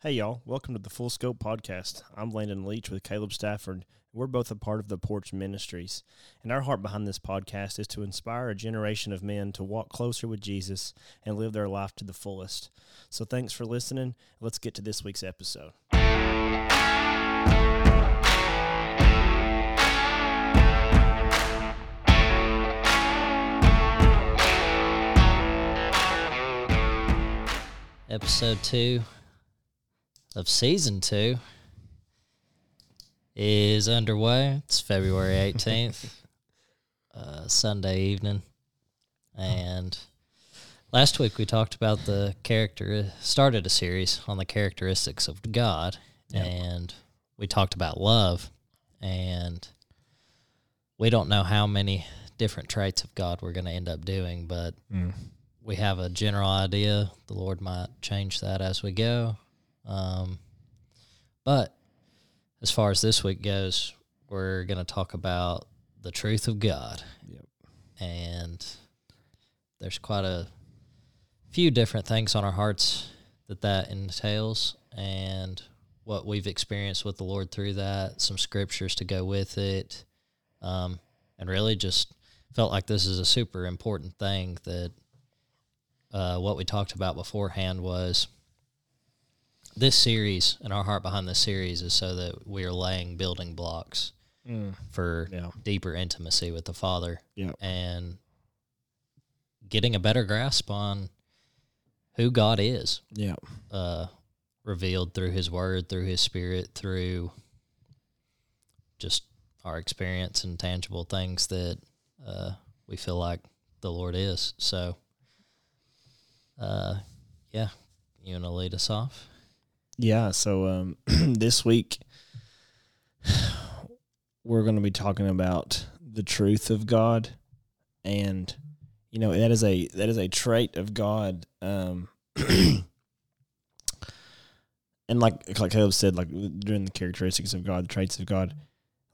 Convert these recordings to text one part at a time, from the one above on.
Hey, y'all. Welcome to the Full Scope Podcast. I'm Landon Leach with Caleb Stafford. We're both a part of the Porch Ministries. And our heart behind this podcast is to inspire a generation of men to walk closer with Jesus and live their life to the fullest. So thanks for listening. Let's get to this week's episode. Episode two of season two is underway. It's February 18th, uh, Sunday evening. And last week we talked about the character, started a series on the characteristics of God. Yep. And we talked about love. And we don't know how many different traits of God we're going to end up doing, but we have a general idea. The Lord might change that as we go. Um, but as far as this week goes, we're going to talk about the truth of God. Yep. And there's quite a few different things on our hearts that that entails and what we've experienced with the Lord through that, some scriptures to go with it. Um, and really just felt like this is a super important thing that uh, what we talked about beforehand was this series and our heart behind this series is so that we are laying building blocks Mm. for Yeah. deeper intimacy with the Father Yep. and getting a better grasp on who God is, Yeah. uh, revealed through His Word, through His Spirit, through just our experience and tangible things that uh, we feel like the Lord is. So, uh, yeah, you want to lead us off? Yeah. So um, this week, we're going to be talking about the truth of God, and you know that is a that is a trait of God. Um, and like like Caleb said, like during the characteristics of God, the traits of God,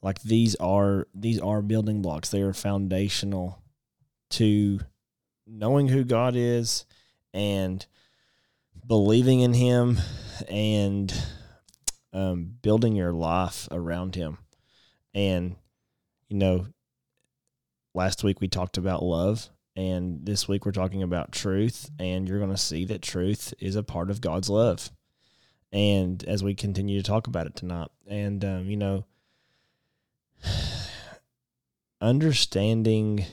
like these are these are building blocks. They are foundational to knowing who God is and believing in Him and um, building your life around Him. And you know, last week we talked about love, and this week we're talking about truth. And you're going to see that truth is a part of God's love. And as we continue to talk about it tonight, and um, you know, understanding,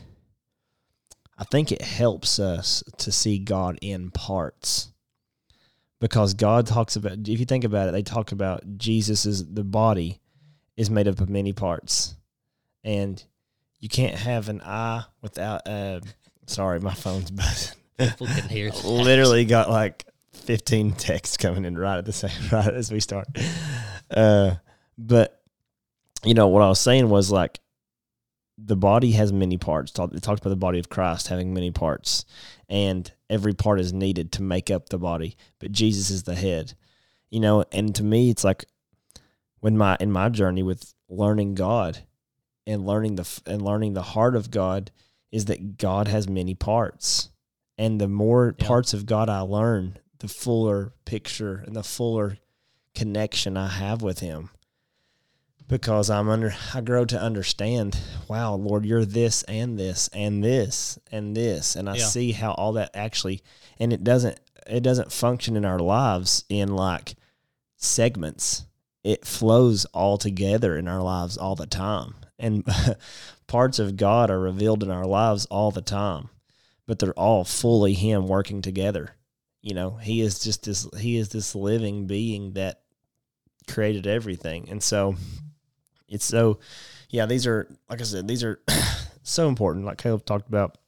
I think it helps us to see God in parts because God talks about if you think about it, they talk about Jesus is the body is made up of many parts. And you can't have an eye without uh sorry, my phone's buzzing. People can hear. Literally got like fifteen texts coming in right at the same right as we start. Uh but you know what I was saying was like the body has many parts. Talk- It talks about the body of Christ having many parts, and every part is needed to make up the body. But Jesus is the head, you know. And to me, it's like when my in my journey with learning God and learning the and learning the heart of God is that God has many parts, and the more Yeah. parts of God I learn, the fuller picture and the fuller connection I have with Him because I'm under I grow to understand, wow, Lord, you're this and this and this and this and I Yeah. see how all that actually and it doesn't it doesn't function in our lives in like segments. It flows all together in our lives all the time. And parts of God are revealed in our lives all the time. But they're all fully him working together. You know, he is just this he is this living being that created everything. And so it's so yeah, these are like I said, these are so important, like Caleb talked about.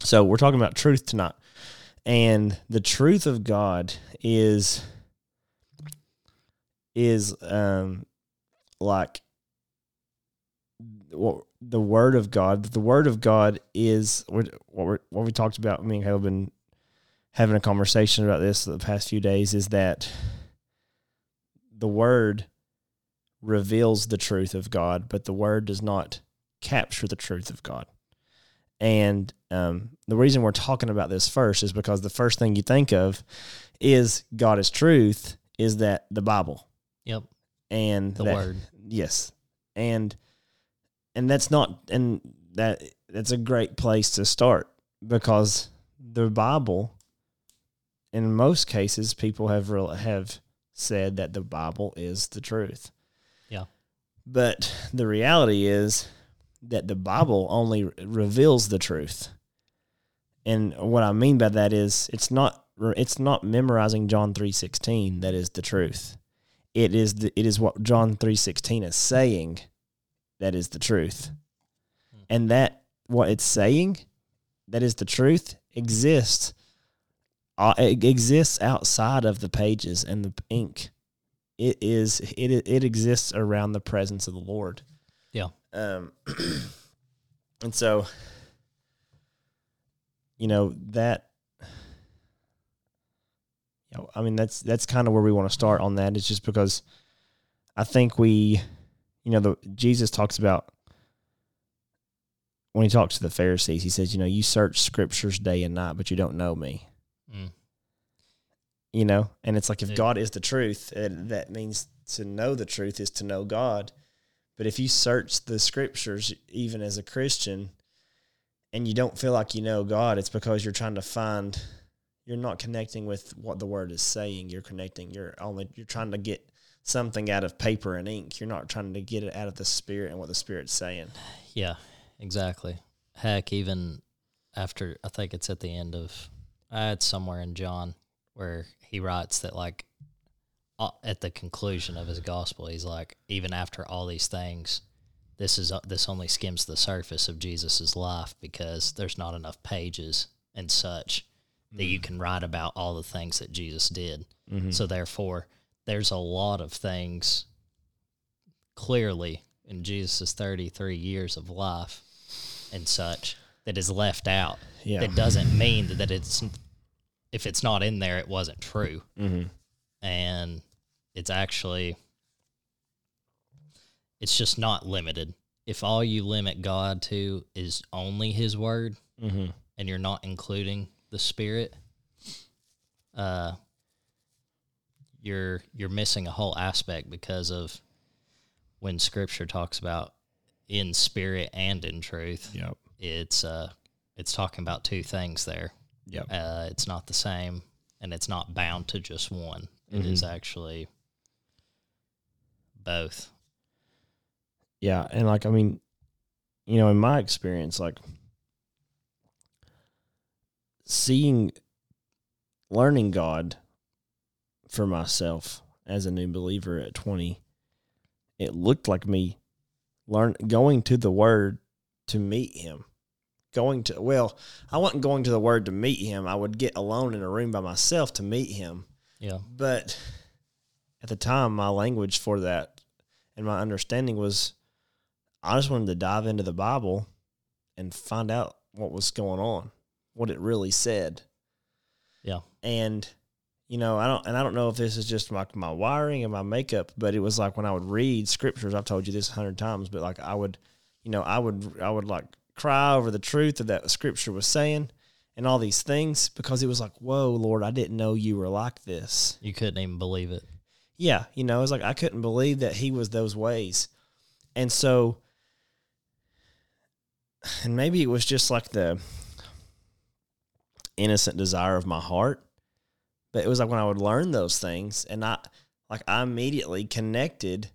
So we're talking about truth tonight. And the truth of God is is um like what the word of God. The word of God is what we're, what we talked about. Me and Caleb been having a conversation about this the past few days. Is that the word reveals the truth of God, but the word does not capture the truth of God. And um, the reason we're talking about this first is because the first thing you think of is God is truth is that the Bible Yep. and The that- word. Yes, and and that's not and that that's a great place to start because the Bible, in most cases, people have real have said that the Bible is the truth. But the reality is that the Bible only reveals the truth. And what I mean by that is it's not it's not memorizing John 3:16 that is the truth it is the, it is what John 3:16 is saying that is the truth. Hmm. And that what it's saying that is the truth exists uh, it exists outside of the pages and the ink. It is it it exists around the presence of the Lord. Yeah. Um and so you know that you know, I mean that's that's kind of where we want to start on that. It's just because I think we, you know, the Jesus talks about when he talks to the Pharisees, he says, you know, you search scriptures day and night, but you don't know me. Mm. You know, and it's like if Yeah. God is the truth, uh, that means to know the truth is to know God. But if you search the scriptures, even as a Christian, and you don't feel like you know God, it's because you're trying to find you're not connecting with what the word is saying. You're connecting. You're only you're trying to get something out of paper and ink. You're not trying to get it out of the spirit and what the spirit's saying. Yeah, exactly. Heck, even after I think it's at the end of uh, it's somewhere in John where he writes that like uh, at the conclusion of his gospel, he's like, even after all these things, this is uh, this only skims the surface of Jesus's life because there's not enough pages and such that you can write about all the things that Jesus did. Mm-hmm. So therefore, there's a lot of things clearly in Jesus' 33 years of life and such that is left out. yeah. That doesn't mean that it's if it's not in there, it wasn't true. mm-hmm. And it's actually it's just not limited. If all you limit God to is only His Word, Mm-hmm. and you're not including the spirit, uh, you're you're missing a whole aspect because of when Scripture talks about in spirit and in truth. Yep. It's uh, it's talking about two things there. Yep. Uh, it's not the same, and it's not bound to just one. It is actually both. Yeah, and like I mean, you know, in my experience, like seeing learning God for myself as a new believer at 20, it looked like me learn going to the word to meet him. Going to well, I wasn't going to the word to meet him. I would get alone in a room by myself to meet him. Yeah. But at the time, my language for that and my understanding was I just wanted to dive into the Bible and find out what was going on, what it really said. Yeah. And you know, I don't and I don't know if this is just like my wiring and my makeup, but it was like when I would read scriptures, I've told you this a hundred times, but like I would, you know, I would I would like cry over the truth of that scripture was saying and all these things because it was like, whoa, Lord, I didn't know you were like this. You couldn't even believe it. Yeah, you know, it was like I couldn't believe that he was those ways. And so and maybe it was just like the innocent desire of my heart. But it was like when I would learn those things and I like I immediately connected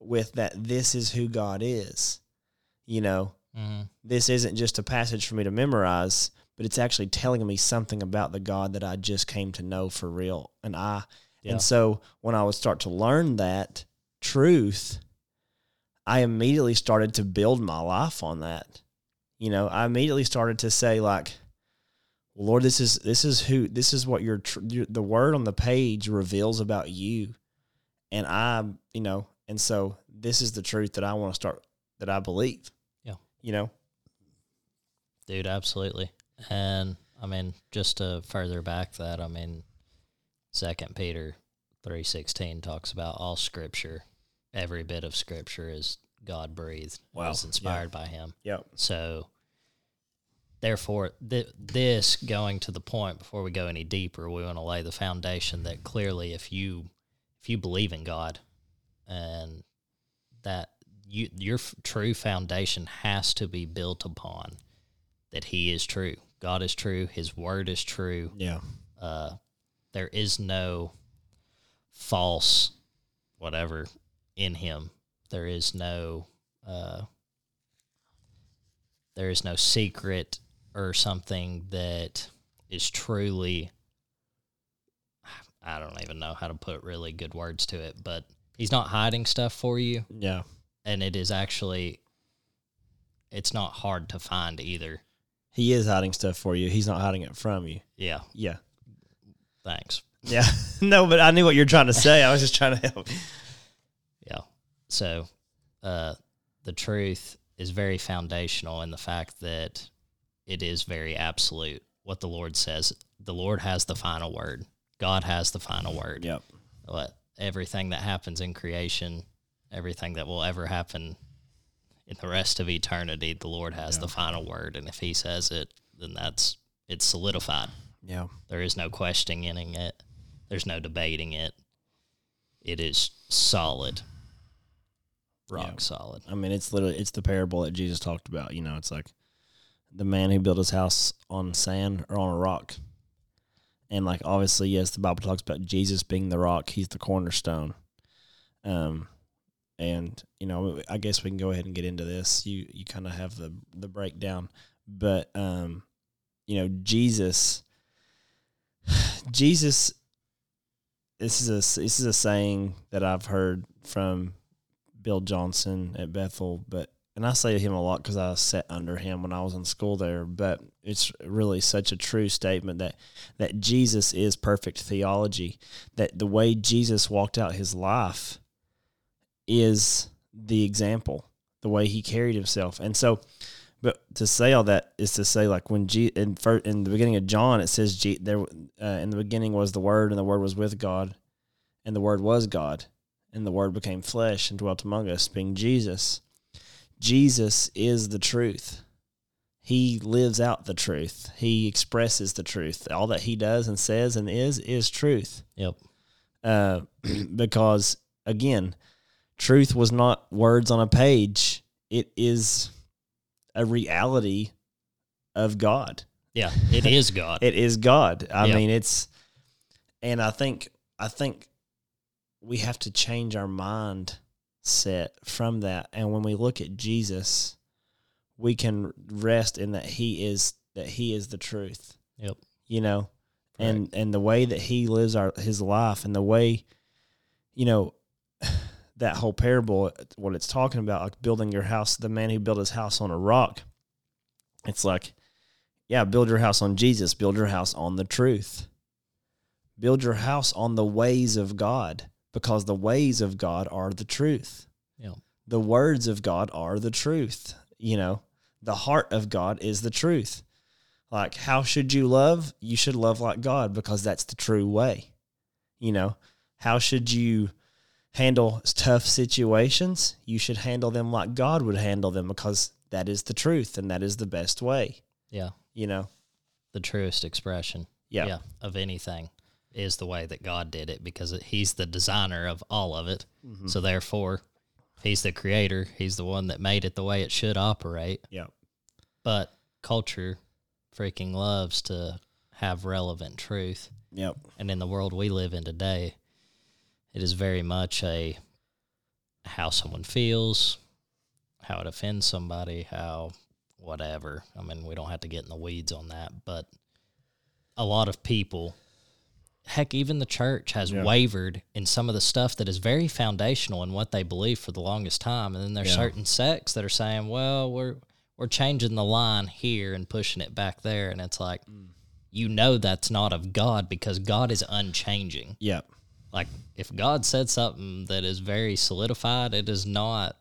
with that this is who God is. You know, Mm-hmm. this isn't just a passage for me to memorize, but it's actually telling me something about the God that I just came to know for real. And I Yeah. and so when I would start to learn that truth, I immediately started to build my life on that. You know, I immediately started to say like, Lord, this is this is who this is what your, tr- your the word on the page reveals about you, and I, you know, and so this is the truth that I want to start that I believe. Yeah. you know, Dude, absolutely. And I mean, just to further back that, I mean, Second Peter three sixteen talks about all Scripture, every bit of Scripture is God breathed, Wow. is inspired by Him. Yep. So, therefore, th- this going to the point before we go any deeper, we want to lay the foundation that clearly, if you if you believe in God and that you your f- true foundation has to be built upon that he is true. God is true, his word is true. Yeah. Uh there is no false whatever in him. There is no uh there is no secret or something that is truly I don't even know how to put really good words to it, but he's not hiding stuff for you Yeah. And it is actually it's not hard to find either. He is hiding stuff for you. He's not hiding it from you. Yeah, Yeah. thanks. Yeah. no, but I knew what you're trying to say. I was just trying to help. Yeah. So, uh, the truth is very foundational in the fact that it is very absolute. What the Lord says, the Lord has the final word. God has the final word. Yep. What everything that happens in creation, everything that will ever happen in the rest of eternity, the Lord has the final word, and if He says it, then that's it's solidified. Yeah. There is no questioning it. There's no debating it. It is solid. Rock Yeah. solid. I mean, it's literally it's the parable that Jesus talked about. You know, it's like the man who built his house on sand or on a rock, and like obviously, yes, the Bible talks about Jesus being the rock. He's the cornerstone. Um, and you know, I guess we can go ahead and get into this. You you kind of have the the breakdown, but um, you know, Jesus, Jesus. This is a this is a saying that I've heard from Bill Johnson at Bethel, but and I say to him a lot because I sat under him when I was in school there. But it's really such a true statement that that Jesus is perfect theology. That the way Jesus walked out his life is the example, the way he carried himself, and so. But to say all that is to say, like when G in first, in the beginning of John, it says G, there uh, in the beginning was the Word, and the Word was with God, and the Word was God and the word became flesh and dwelt among us, being Jesus. Jesus is the truth. He lives out the truth. He expresses the truth. All that he does and says and is is truth. Yep. Uh, because again, truth was not words on a page. It is a reality of God. Yeah. It is God. It is God. I Yeah. mean, it's, and I think, I think we have to change our mind set from that. And when we look at Jesus, we can rest in that He is that He is the truth. Yep. You know, and and the way that He lives our His life, and the way, you know, that whole parable, what it's talking about, like building your house, the man who built his house on a rock. It's like, yeah, build your house on Jesus, build your house on the truth. Build your house on the ways of God because the ways of God are the truth. Yeah. The words of God are the truth. You know, the heart of God is the truth. Like, how should you love? You should love like God because that's the true way. You know, how should you handle tough situations? You should handle them like God would handle them because that is the truth and that is the best way. Yeah. You know, The truest expression. yeah, Of anything is the way that God did it because He's the designer of all of it. Mhm. So therefore, He's the creator. He's the one that made it the way it should operate. yeah, But culture freaking loves to have relevant truth. yep, And in the world we live in today, it is very much a how someone feels, how it offends somebody, how whatever. I mean, we don't have to get in the weeds on that, but a lot of people, heck, even the church has Yeah. wavered in some of the stuff that is very foundational in what they believe for the longest time. And then there's Yeah. certain sects that are saying, well, we're we're changing the line here and pushing it back there, and it's like mm. you know that's not of God because God is unchanging. yep, Like if God said something that is very solidified, it is not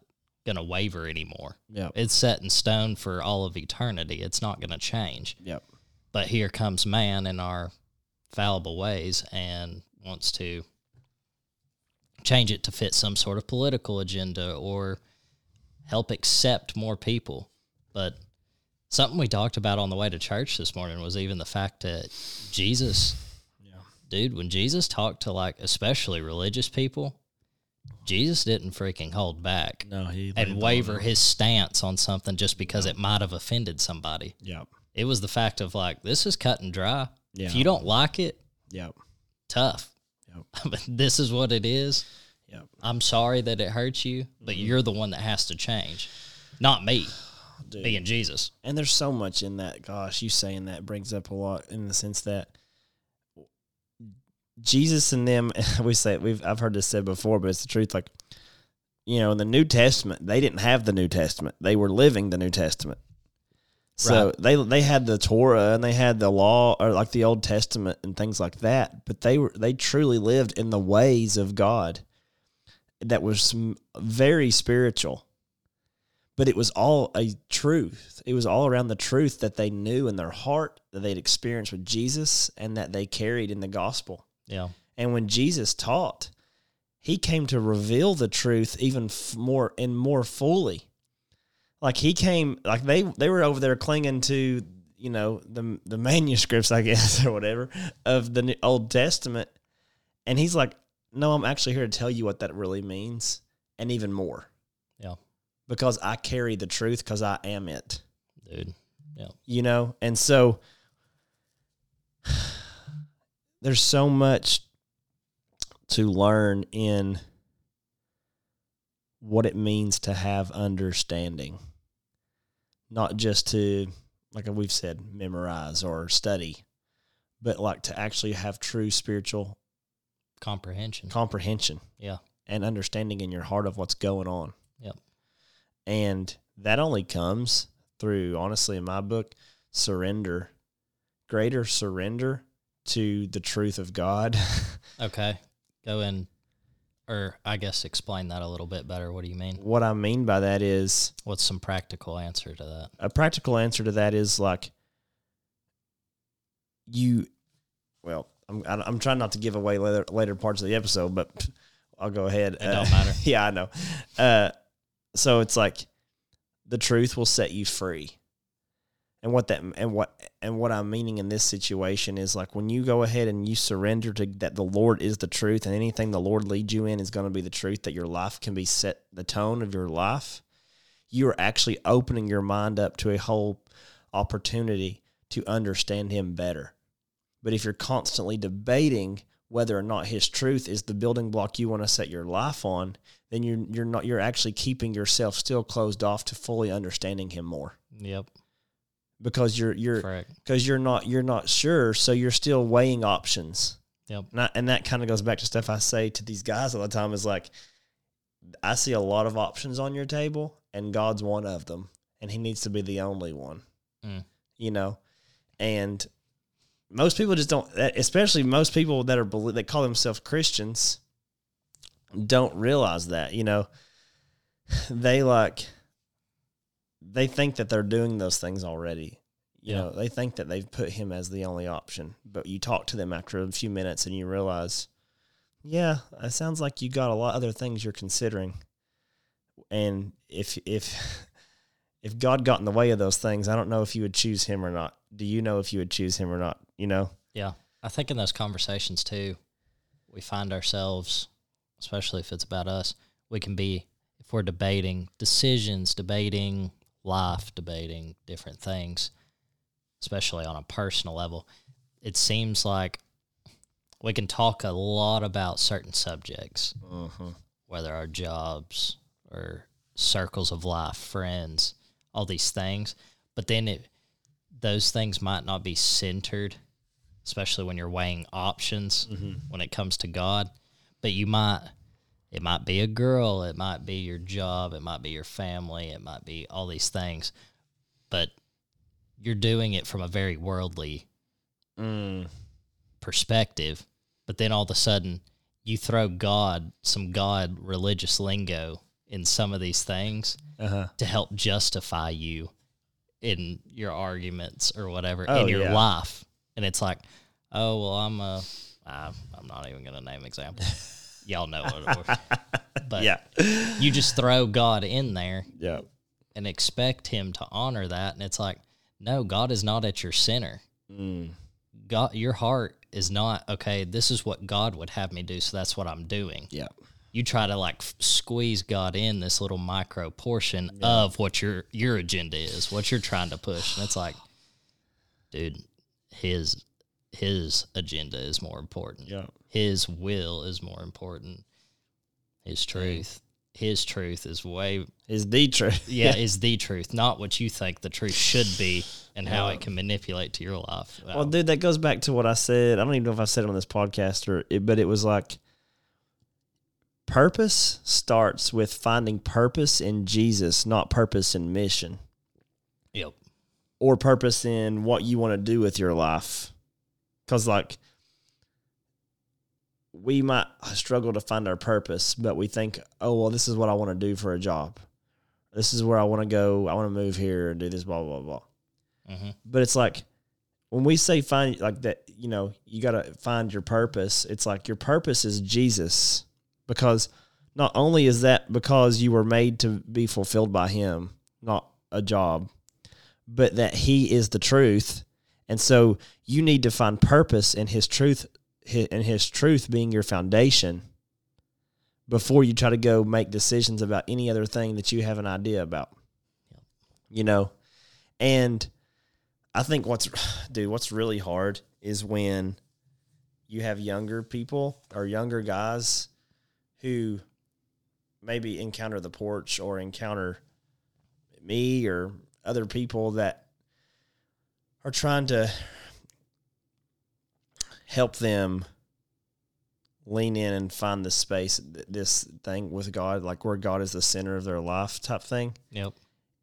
going to waver anymore. yep, It's set in stone for all of eternity. It's not going to change. yep, But here comes man in our fallible ways and wants to change it to fit some sort of political agenda or help accept more people. But something we talked about on the way to church this morning was even the fact that Jesus yeah, dude, when Jesus talked to like especially religious people, Jesus didn't freaking hold back No, he and waver his stance on something just because it might have offended somebody. Yep. It was the fact of like, this is cut and dry. Yeah. If you don't like it, Yep. tough. Yep. but this is what it is. Yep. I'm sorry that it hurts you, but Mm-hmm. you're the one that has to change, not me, Dude. being Jesus. And there's so much in that. Gosh, you saying that brings up a lot in the sense that Jesus and them. We say we've I've heard this said before, but it's the truth. Like, you know, in the New Testament, they didn't have the New Testament. They were living the New Testament. So Right. they they had the Torah and they had the law or like the Old Testament and things like that. But they were they truly lived in the ways of God. That was very spiritual but it was all a truth. It was all around the truth that they knew in their heart that they'd experienced with Jesus and that they carried in the gospel. Yeah. And when Jesus taught, he came to reveal the truth even f- more and more fully. Like he came, like they they were over there clinging to you know the the manuscripts, I guess, or whatever of the New- Old Testament, and he's like, "No, I'm actually here to tell you what that really means, and even more." Yeah. because I carry the truth because I am it, Dude. Yeah. you know? And so there's so much to learn in what it means to have understanding, not just to, like we've said, memorize or study, but like to actually have true spiritual Comprehension. comprehension yeah. and understanding in your heart of what's going on. Yep. And that only comes through, honestly, in my book, surrender, greater surrender to the truth of God. Okay. Go in, or I guess explain that a little bit better. What do you mean? what I mean by that is What's some practical answer to that? a practical answer to that is like you, well, I'm, I'm trying not to give away later, later parts of the episode, but I'll go ahead. It don't matter. yeah, I know. Uh, so it's like the truth will set you free. And what that and what and what I'm meaning in this situation is like when you go ahead and you surrender to that the Lord is the truth and anything the Lord leads you in is going to be the truth that your life can be set the tone of your life. You are actually opening your mind up to a whole opportunity to understand him better. But if you're constantly debating whether or not his truth is the building block you want to set your life on, then you're you're not you're actually keeping yourself still closed off to fully understanding him more Yep. Because you're you're because you're not you're not sure, so you're still weighing options. Yep. And, I, and that kind of goes back to stuff I say to these guys all the time is like, I see a lot of options on your table, and God's one of them, and He needs to be the only one. Mm. You know, and most people just don't, especially most people that are that call themselves Christians, don't realize that. You know, they like they think that they're doing those things already. You Yeah. know, they think that they've put him as the only option. But you talk to them after a few minutes and you realize, yeah, it sounds like you got a lot of other things you're considering. And if if if God got in the way of those things, I don't know if you would choose him or not. Do you know if you would choose him or not? You know? Yeah. I think in those conversations too, we find ourselves, especially if it's about us, we can be, if we're debating decisions, debating life, debating different things, especially on a personal level, it seems like we can talk a lot about certain subjects, uh-huh. whether our jobs or circles of life, friends, all these things. But then it, those things might not be centered, especially when you're weighing options mm-hmm. when it comes to God. But you might, it might be a girl, it might be your job, it might be your family, it might be all these things. But you're doing it from a very worldly Mm. perspective. But then all of a sudden, you throw God, some God religious lingo in some of these things Uh huh. to help justify you in your arguments or whatever Oh, in your yeah. life. And it's like, oh, well, I'm a, I- I'm not even going to name examples. Y'all know it. But Yeah. you just throw God in there Yeah. and expect him to honor that. And it's like, no, God is not at your center. Mm. God, your heart is not okay. This is what God would have me do, so that's what I'm doing. Yeah. You try to like f- squeeze God in this little micro portion of what your your agenda is, what you're trying to push, and it's like, dude, his his agenda is more important. Yeah. His will is more important. His truth, his truth is way Is the truth. yeah, is the truth, not what you think the truth should be and how Yeah. it can manipulate to your life. Well, dude, that goes back to what I said. I don't even know if I said it on this podcast or, it, but it was like purpose starts with finding purpose in Jesus, not purpose in mission yep. or purpose in what you want to do with your life. Because, like, we might struggle to find our purpose, but we think, oh, well, this is what I want to do for a job. This is where I want to go. I want to move here and do this, blah, blah, blah. hmm But it's like when we say find like that, you know, you got to find your purpose. It's like your purpose is Jesus because not only is that because you were made to be fulfilled by him, not a job, but that he is the truth. And so you need to find purpose in his truth and his truth being your foundation before you try to go make decisions about any other thing that you have an idea about. You know, and I think what's dude, what's really hard is when you have younger people or younger guys who maybe encounter the porch or encounter me or other people that are trying to help them lean in and find this space this thing with God like where God is the center of their life type thing Yep.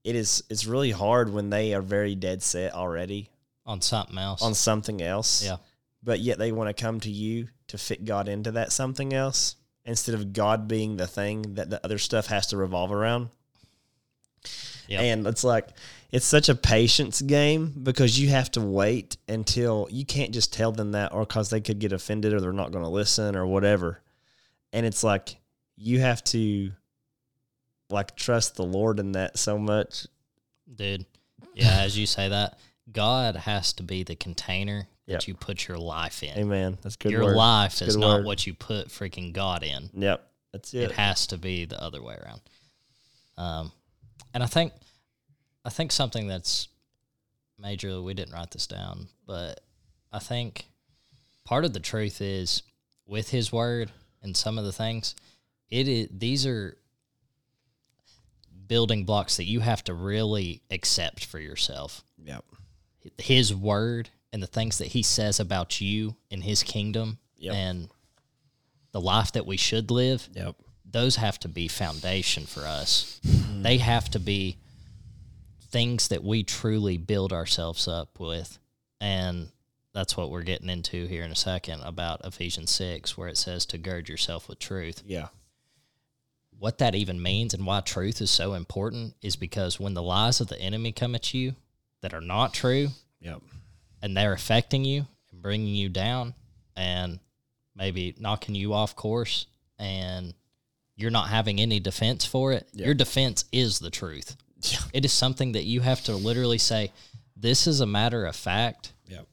it is it's really hard when they are very dead set already On something else. on something else. yeah. But yet they want to come to you to fit God into that something else instead of God being the thing that the other stuff has to revolve around. Yep. And it's like it's such a patience game because you have to wait until you can't just tell them that or cuz they could get offended or they're not going to listen or whatever. And it's like you have to like trust the Lord in that so much. Dude. Yeah, as you say that, God has to be the container that Yep. you put your life in. Amen. That's good your word. life That's is not word. what you put freaking God in. Yep. That's It it. has to be the other way around. Um, and I think, I think something that's major. We didn't write this down, but I think part of the truth is with His Word and some of the things. It is these are building blocks that you have to really accept for yourself. Yep. His Word and the things that He says about you and His kingdom Yep. and the life that we should live Yep. those have to be foundation for us. Mm-hmm. they have to be things that we truly build ourselves up with. And that's what we're getting into here in a second about Ephesians 6, where it says to gird yourself with truth. Yeah. What that even means and why truth is so important is because when the lies of the enemy come at you that are not true Yep. and they're affecting you and bringing you down and maybe knocking you off course and you're not having any defense for it, Yeah. your defense is the truth. Yeah. It is something that you have to literally say, this is a matter of fact Yep.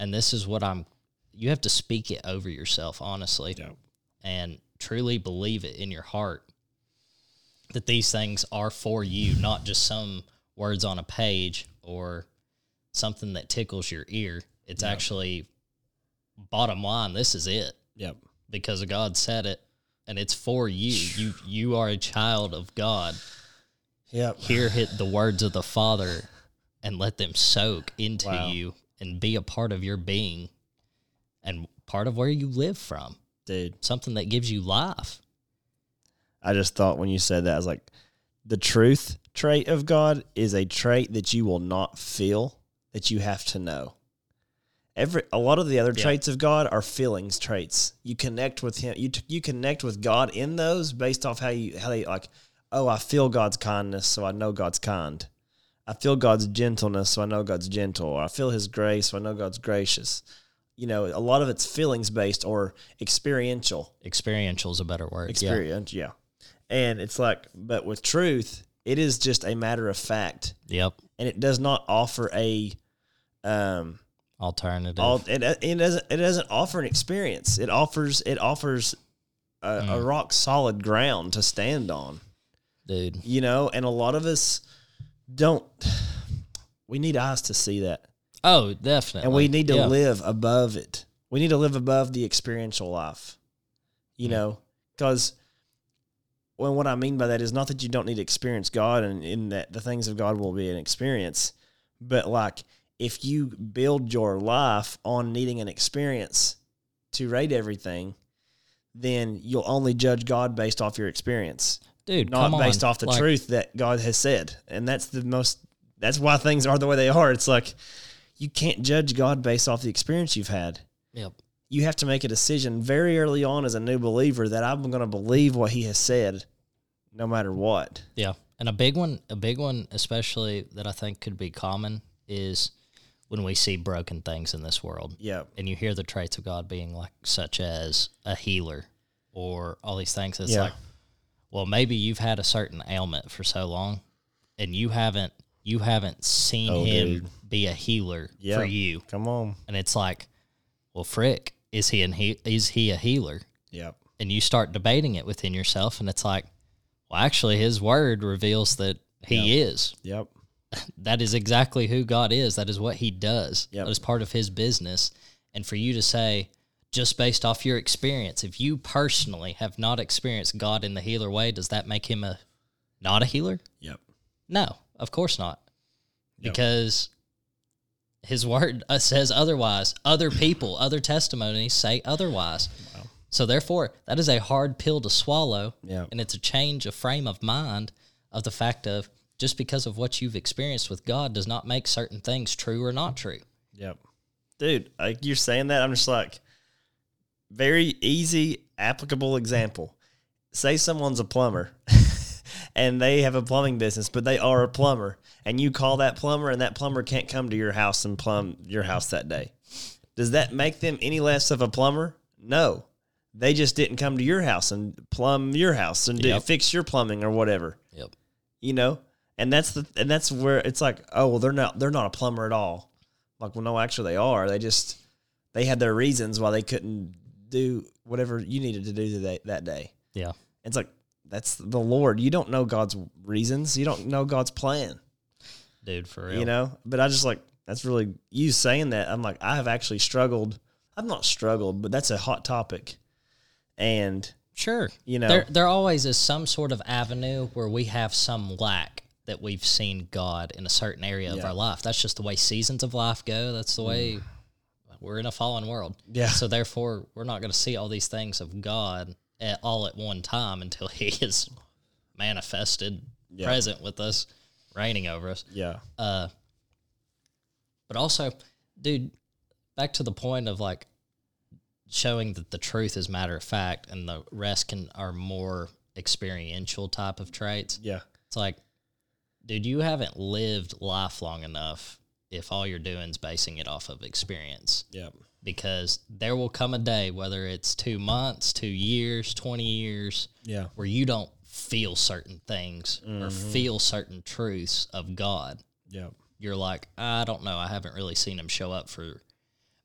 and this is what I'm you have to speak it over yourself honestly Yep. and truly believe it in your heart that these things are for you, not just some words on a page or something that tickles your ear. It's Yep. actually bottom line, this is it Yep. because God said it and it's for you. You you are a child of God. Yep. Hear hit the words of the Father and let them soak into Wow. you and be a part of your being and part of where you live from. Dude, Something that gives you life. I just thought when you said that, I was like, the truth trait of God is a trait that you will not feel, that you have to know. Every a lot of the other Yeah. traits of God are feelings traits. You connect with Him. You t- you connect with God in those based off how you how they like. Oh, I feel God's kindness, so I know God's kind. I feel God's gentleness, so I know God's gentle. Or I feel His grace, so I know God's gracious. You know, a lot of it's feelings based or experiential. Experiential is a better word. Experience. Yeah. And it's like, but with truth, it is just a matter of fact, Yep. and it does not offer a, um, Alternative. all it, it doesn't it doesn't offer an experience. It offers it offers a, a Mm. rock solid ground to stand on. Dude. You know, and a lot of us don't. We need eyes to see that, Oh, definitely. and we need to Yeah. live above it. We need to live above the experiential life. You Mm. know, because well, what I mean by that is not that you don't need to experience God, and in that the things of God will be an experience, but like if you build your life on needing an experience to rate everything, then you'll only judge God based off your experience, Dude, not based on. off the Like, truth that God has said. And that's the most that's why things are the way they are. It's like you can't judge God based off the experience you've had. Yep. You have to make a decision very early on as a new believer that I'm going to believe what he has said no matter what. Yeah. And a big one, a big one, especially that I think could be common is when we see broken things in this world Yeah. and you hear the traits of God being like, such as a healer or all these things. It's Yeah. like, well, maybe you've had a certain ailment for so long and you haven't, you haven't seen Oh, him dude. be a healer Yeah. for you. Come on. And it's like, well, frick, is he, an he- is he a healer? Yeah. and you start debating it within yourself and it's like well actually his word reveals that he is Yep. that is exactly who god is that is what he does Yep. that is part of his business and for you to say just based off your experience if you personally have not experienced god in the healer way does that make him a not a healer Yep. no of course not Yep. because his word uh, says otherwise other people other testimonies say otherwise Wow. so therefore, that is a hard pill to swallow, Yeah. and it's a change of frame of mind of the fact of just because of what you've experienced with God does not make certain things true or not true. Yep. Dude, like you're saying that, I'm just like, very easy, applicable example. Say someone's a plumber and they have a plumbing business, but they are a plumber, and you call that plumber, and that plumber can't come to your house and plumb your house that day. Does that make them any less of a plumber? No. They just didn't come to your house and plumb your house and do, fix your plumbing or whatever Yep. you know and that's the and that's where it's like oh well they're not they're not a plumber at all like well no actually they are they just they had their reasons why they couldn't do whatever you needed to do today that day Yeah. it's like that's the lord you don't know god's reasons you don't know god's plan Dude, for real. you know but i just like that's really you saying that i'm like i have actually struggled i've not struggled but that's a hot topic and Sure. you know There, there always is some sort of avenue where we have some lack that we've seen God in a certain area of our life. That's just the way seasons of life go. That's the way mm. We're in a fallen world. Yeah. So therefore, we're not going to see all these things of God at, all at one time until He is manifested, Yeah. present with us, reigning over us. yeah Uh, but also, dude, back to the point of like showing that the truth is matter of fact and the rest can are more experiential type of traits. yeah It's like, dude, you haven't lived life long enough if all you're doing is basing it off of experience. yeah Because there will come a day, whether it's two months, two years, 20 years, yeah where you don't feel certain things or Mhm. feel certain truths of God yeah you're like, I don't know. I haven't really seen him show up for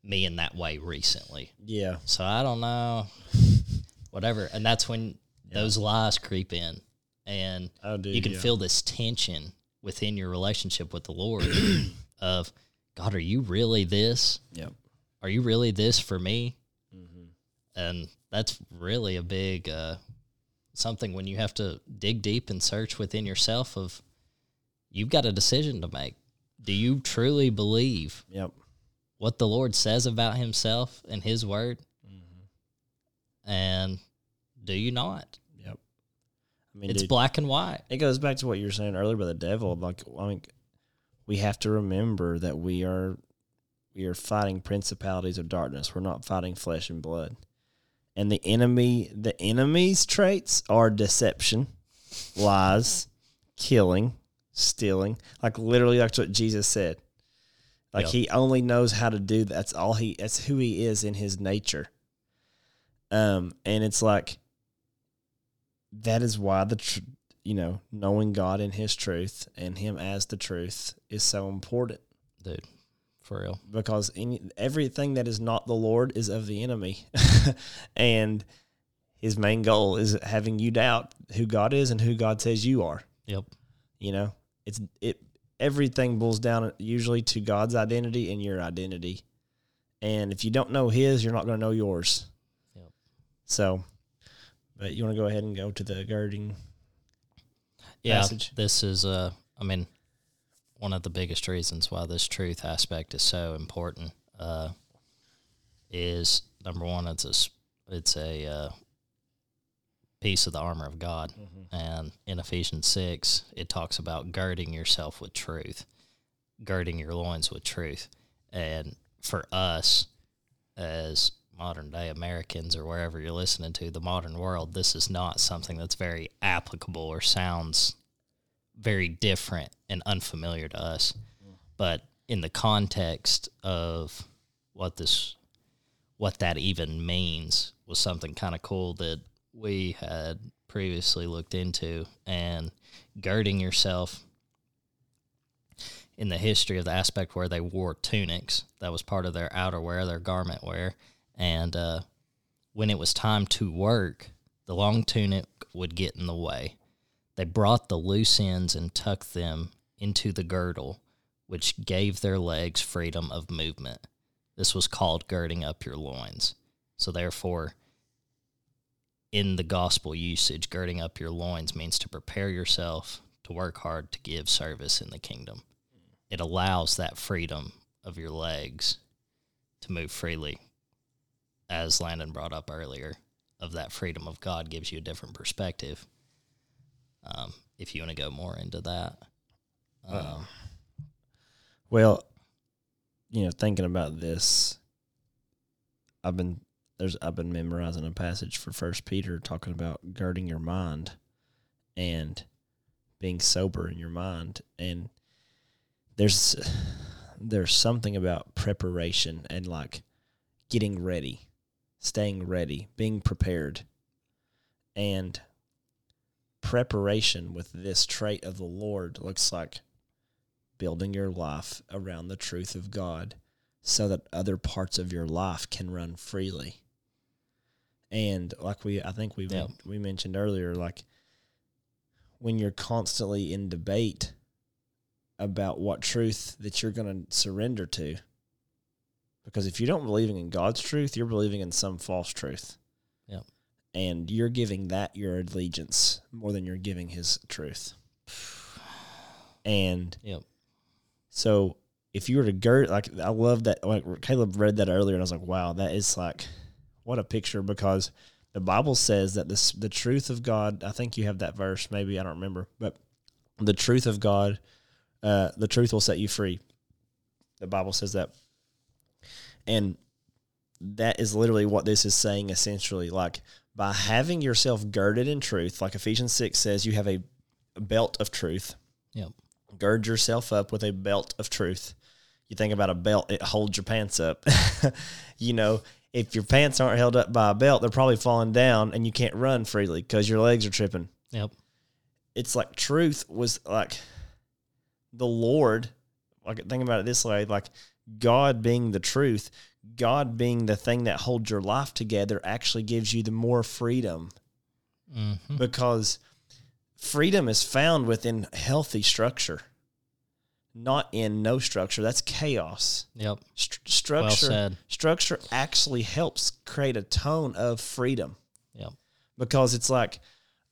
me in that way recently. yeah So I don't know. Whatever. And that's when those lies creep in. And oh dude you can yeah. feel this tension within your relationship with the Lord of, God, are you really this? Yep. Are you really this for me? Mhm. And that's really a big uh, something when you have to dig deep and search within yourself of you've got a decision to make. Do you truly believe Yep. what the Lord says about himself and his word? And do you not? Yep. I mean, It's dude, black and white. it goes back to what you were saying earlier about the devil. Like, I mean, we have to remember that we are we are fighting principalities of darkness. We're not fighting flesh and blood. And the enemy, the enemy's traits are deception, lies, killing, stealing. Like literally, that's what Jesus said. Like Yep. he only knows how to do that. That's all he. That's who he is in his nature. Um, and it's like that is why the tr- you know knowing God in His truth and Him as the truth is so important. Dude, For real. because any, everything that is not the Lord is of the enemy. and his main goal is having you doubt who God is and who God says you are. Yep. You know, it's it everything boils down usually to God's identity and your identity. And if you don't know his, you're not going to know yours. Yep. So, but you want to go ahead and go to the girding Yeah. passage? This is uh I mean one of the biggest reasons why this truth aspect is so important uh is number one it's a it's a uh, piece of the armor of God. And in Ephesians 6, it talks about girding yourself with truth, girding your loins with truth. And for us, as modern day Americans or wherever you're listening to, the modern world, this is not something that's very applicable or sounds very different and unfamiliar to us. But in the context of what this what that even means was something kind of cool that we had previously looked into and girding yourself in the history of the aspect where they wore tunics that was part of their outerwear their garment wear and uh, when it was time to work the long tunic would get in the way. They brought the loose ends and tucked them into the girdle which gave their legs freedom of movement. This was called girding up your loins. So therefore in the gospel usage, girding up your loins means to prepare yourself to work hard to give service in the kingdom. It allows that freedom of your legs to move freely, as Landon brought up earlier. Of that freedom of God gives you a different perspective. Um, if you want to go more into that, um, Well, you know, thinking about this, I've been there's I've been memorizing a passage for First Peter talking about girding your mind and being sober in your mind, and there's there's something about preparation and like getting ready, staying ready, being prepared, and preparation with this trait of the Lord looks like building your life around the truth of God so that other parts of your life can run freely. And like we I think we Yeah. we mentioned earlier like when you're constantly in debate about what truth that you're going to surrender to because if you don't believing in God's truth, you're believing in some false truth. Yep. And you're giving that your allegiance more than you're giving his truth. And yep, so if you were to gird, like I love that. Like Caleb read that earlier, and I was like, wow, that is like what a picture because the Bible says that this the truth of God. I think you have that verse, maybe I don't remember, but the truth of God, uh, the truth will set you free. The Bible says that, and that is literally what this is saying. Essentially, like by having yourself girded in truth, like Ephesians six says, you have a belt of truth yep, gird yourself up with a belt of truth. You think about a belt, it holds your pants up. you know, if your pants aren't held up by a belt, they're probably falling down and you can't run freely because your legs are tripping. yep, It's like truth was like the Lord, like think about it this way, like God being the truth, God being the thing that holds your life together actually gives you the more freedom hmm because freedom is found within healthy structure, not in no structure. That's chaos. yep. St- Well structure, said. structure actually helps create a tone of freedom Yep, because it's like,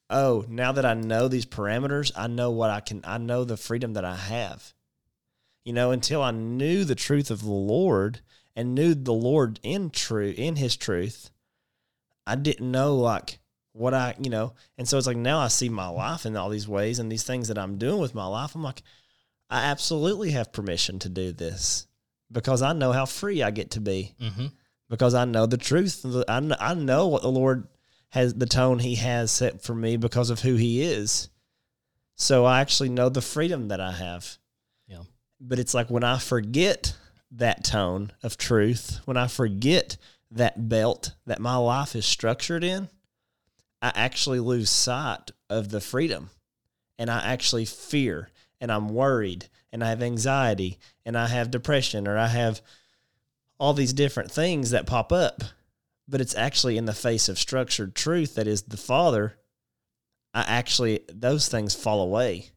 oh, now that I know these parameters, I know what I can. I know the freedom that I have. You know, until I knew the truth of the Lord and knew the Lord in true in His truth, I didn't know like what I, you know, and so it's like now I see my life in all these ways and these things that I'm doing with my life. I'm like, I absolutely have permission to do this because I know how free I get to be hmm because I know the truth. I I know what the Lord has, the tone He has set for me because of who He is. So I actually know the freedom that I have. But it's like when I forget that tone of truth, when I forget that belt that my life is structured in, I actually lose sight of the freedom and I actually fear and I'm worried and I have anxiety and I have depression or I have all these different things that pop up. But it's actually in the face of structured truth that is the Father. I actually, those things fall away.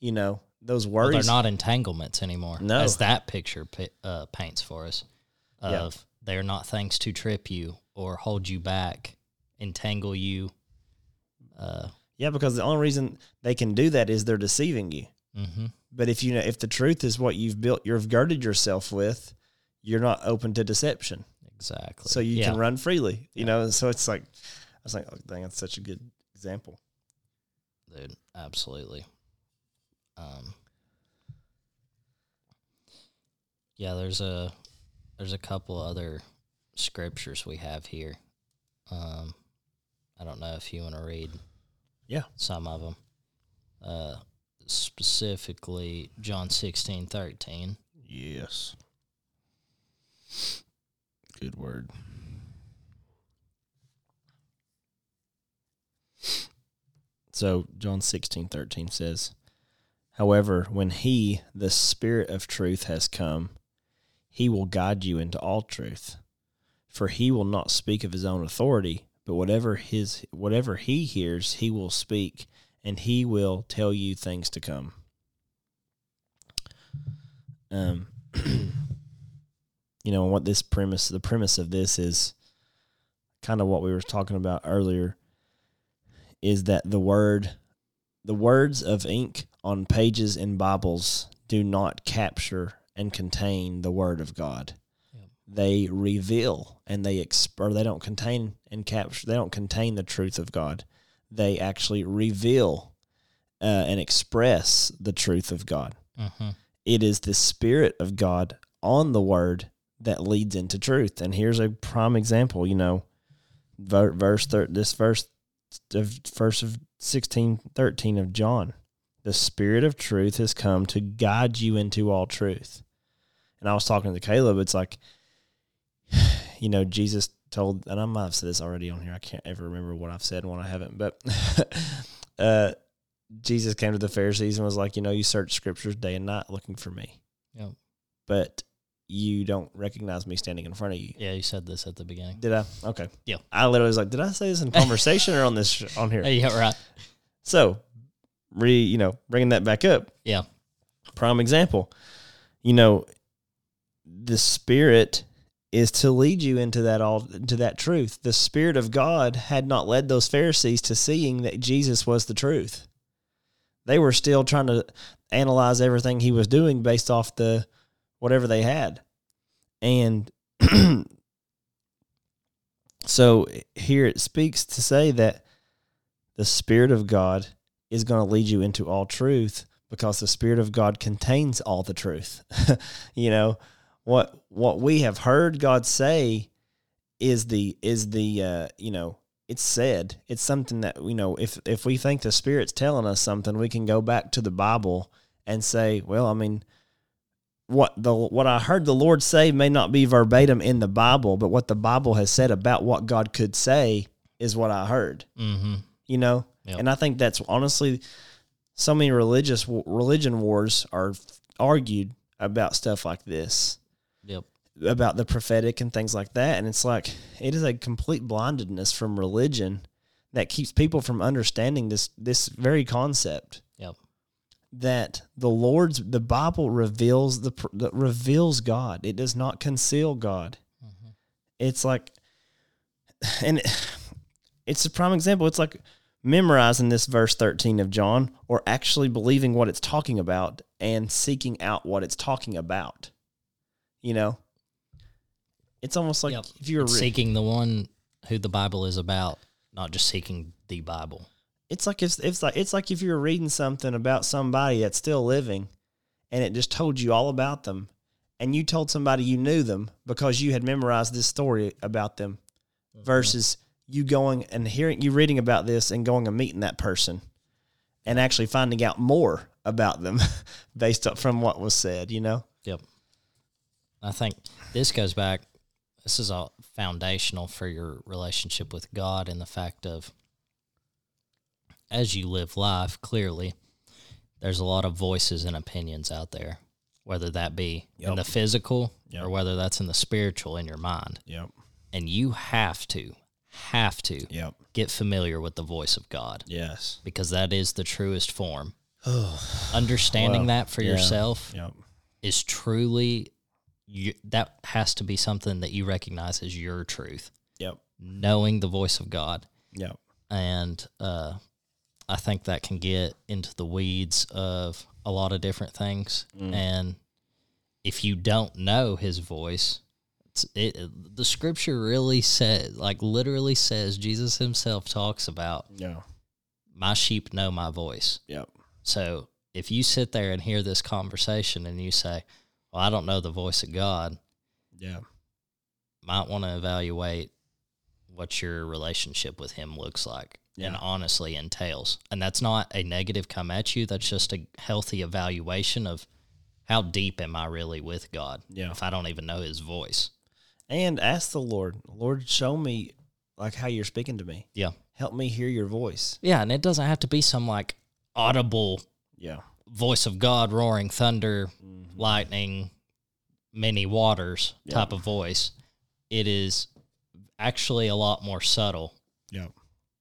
You know, those Well, worries. they're not entanglements anymore. No. as that picture uh, paints for us. Yeah. Of they are not things to trip you or hold you back, entangle you. Uh, yeah, because the only reason they can do that is they're deceiving you. hmm But if you know, if the truth is what you've built, you've girded yourself with, you're not open to deception. Exactly. so you Yeah. can run freely. You know, so it's like I was like, oh, dang, that's such a good example. dude absolutely um yeah there's a there's a couple other scriptures we have here um i don't know if you want to read Yeah. some of them uh specifically john 16 13 Yes. Good word. So John sixteen thirteen says, However, when he, the Spirit of truth, has come, he will guide you into all truth. For he will not speak of his own authority, but whatever his whatever he hears, he will speak, and he will tell you things to come. Um you know, what this premise the premise of this is kind of what we were talking about earlier is that the word the words of ink on pages in Bibles do not capture and contain the word of God. Yep. They reveal and they exp- or they don't contain and capture they don't contain the truth of God. They actually reveal uh, and express the truth of God mm-hmm. it is the spirit of God on the word that leads into truth. And here's a prime example, you know, verse thir- this verse of verse of 16 13 of John. The spirit of truth has come to guide you into all truth. And I was talking to Caleb, it's like you know, Jesus told and I might have said this already on here. I can't ever remember what I've said and what I haven't, but uh Jesus came to the Pharisees and was like, you know, you search scriptures day and night looking for me, Yep. but you don't recognize me standing in front of you. yeah you said this at the beginning Did I? Okay. Yeah. I literally was like, did I say this in conversation or on this sh- on here? yeah right So, re you know, bringing that back up, yeah prime example. You know, the spirit is to lead you into that all into that truth. The spirit of God had not led those Pharisees to seeing that Jesus was the truth. They were still trying to analyze everything he was doing based off the whatever they had. And so here it speaks to say that the spirit of God is going to lead you into all truth because the spirit of God contains all the truth. you know, what what we have heard God say is the is the uh, you know, it's said. It's something that you know, if if we think the spirit's telling us something, we can go back to the Bible and say, well, I mean, what the what I heard the Lord say may not be verbatim in the Bible, but what the Bible has said about what God could say is what I heard mm-hmm. you know Yep. and i think that's honestly so many religious religion wars are argued about stuff like this. Yep. About the prophetic and things like that. And it's like it is a complete blindedness from religion that keeps people from understanding this this very concept. Yep. that the lord's the bible reveals the, that reveals god. It does not conceal god. Mhm. it's like and it's a prime example. It's like memorizing this verse 13 of john or actually believing what it's talking about and seeking out what it's talking about you know it's almost like Yep. if you're seeking the one who the Bible is about, not just seeking the Bible. it's like if, it's like it's like if you're reading something about somebody that's still living and it just told you all about them and you told somebody you knew them because you had memorized this story about them mm-hmm. versus you going and hearing you reading about this and going and meeting that person and actually finding out more about them based up from what was said you know Yep. I think this goes back. This is all foundational for your relationship with God and the fact of as you live life, clearly, there's a lot of voices and opinions out there, whether that be in the physical Yep. or whether that's in the spiritual in your mind. Yep. And you have to, have to Yep. get familiar with the voice of God Yes. because that is the truest form. Oh. Understanding Wow. that for Yeah. yourself Yep. is truly you, that has to be something that you recognize as your truth. Yep. Knowing the voice of God, Yep. and uh, I think that can get into the weeds of a lot of different things. Mm. And if you don't know His voice, it the Scripture really says, like literally says, Jesus Himself talks about Yeah. my sheep know my voice. Yep. So if you sit there and hear this conversation and you say, "Well, I don't know the voice of God," Yeah. might want to evaluate what your relationship with him looks like and honestly entails. And that's not a negative come at you, that's just a healthy evaluation of how deep am I really with God Yeah. if I don't even know his voice. And ask the Lord, Lord, show me like how you're speaking to me. Yeah. Help me hear your voice. Yeah, and it doesn't have to be some like audible Yeah. voice of God, roaring thunder, mm-hmm. lightning, many waters Yeah. type of voice. It is actually a lot more subtle Yeah.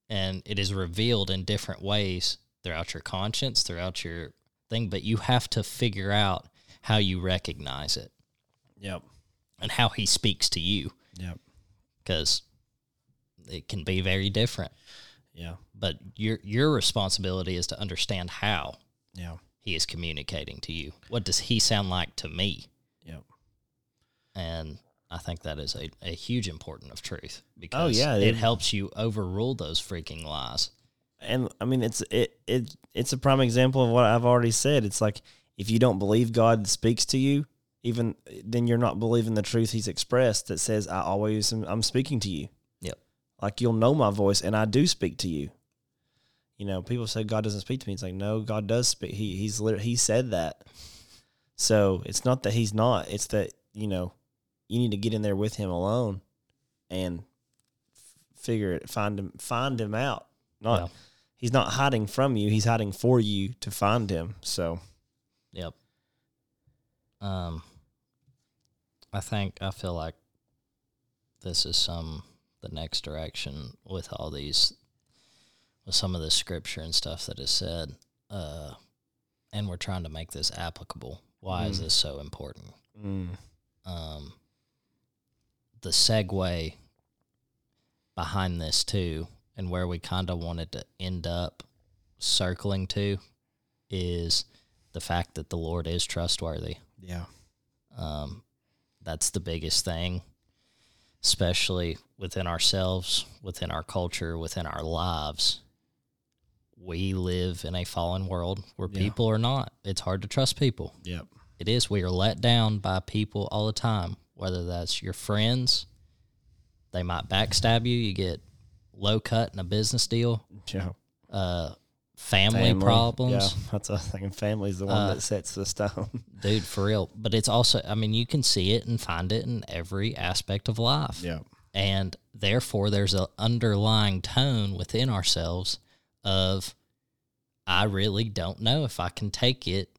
and it is revealed in different ways throughout your conscience, throughout your thing, but you have to figure out how you recognize it Yep. And how he speaks to you Yep. because it can be very different. Yeah. But your your responsibility is to understand how Yeah. he is communicating to you. What does he sound like to me? Yep. And I think that is a, a huge important of truth oh, because Oh, yeah, it, it- helps you overrule those freaking lies. And I mean, it's it it it's a prime example of what I've already said. It's like if you don't believe God speaks to you, even then you're not believing the truth He's expressed that says, "I always am, I'm speaking to you." Yep. Like you'll know my voice, and I do speak to you. You know, people say God doesn't speak to me. It's like no, God does speak. He he's literally he said that. So it's not that he's not. It's that you know, you need to get in there with him alone, and f- figure it, find him, find him out. Not Yeah. he's not hiding from you. He's hiding for you to find him. So Yep. Um, I think I feel like this is some the next direction with all these, with some of the scripture and stuff that is said. Uh, and we're trying to make this applicable. Why is Mm. this so important? mm, um, the segue behind this too, and where we kind of wanted to end up circling to, is the fact that the Lord is trustworthy. yeah, Um, that's the biggest thing, especially within ourselves, within our culture, within our lives. We live in a fallen world where Yeah. people are not. It's hard to trust people. yep, It is. We are let down by people all the time, whether that's your friends, they might backstab you, you get low cut in a business deal, yeah. uh, family, Family, problems, Yeah, that's a thing. Family's the one Uh, that sets the stone. dude, for real. But it's also, I mean, you can see it and find it in every aspect of life. yeah, And therefore, there's an underlying tone within ourselves of, I really don't know if I can take it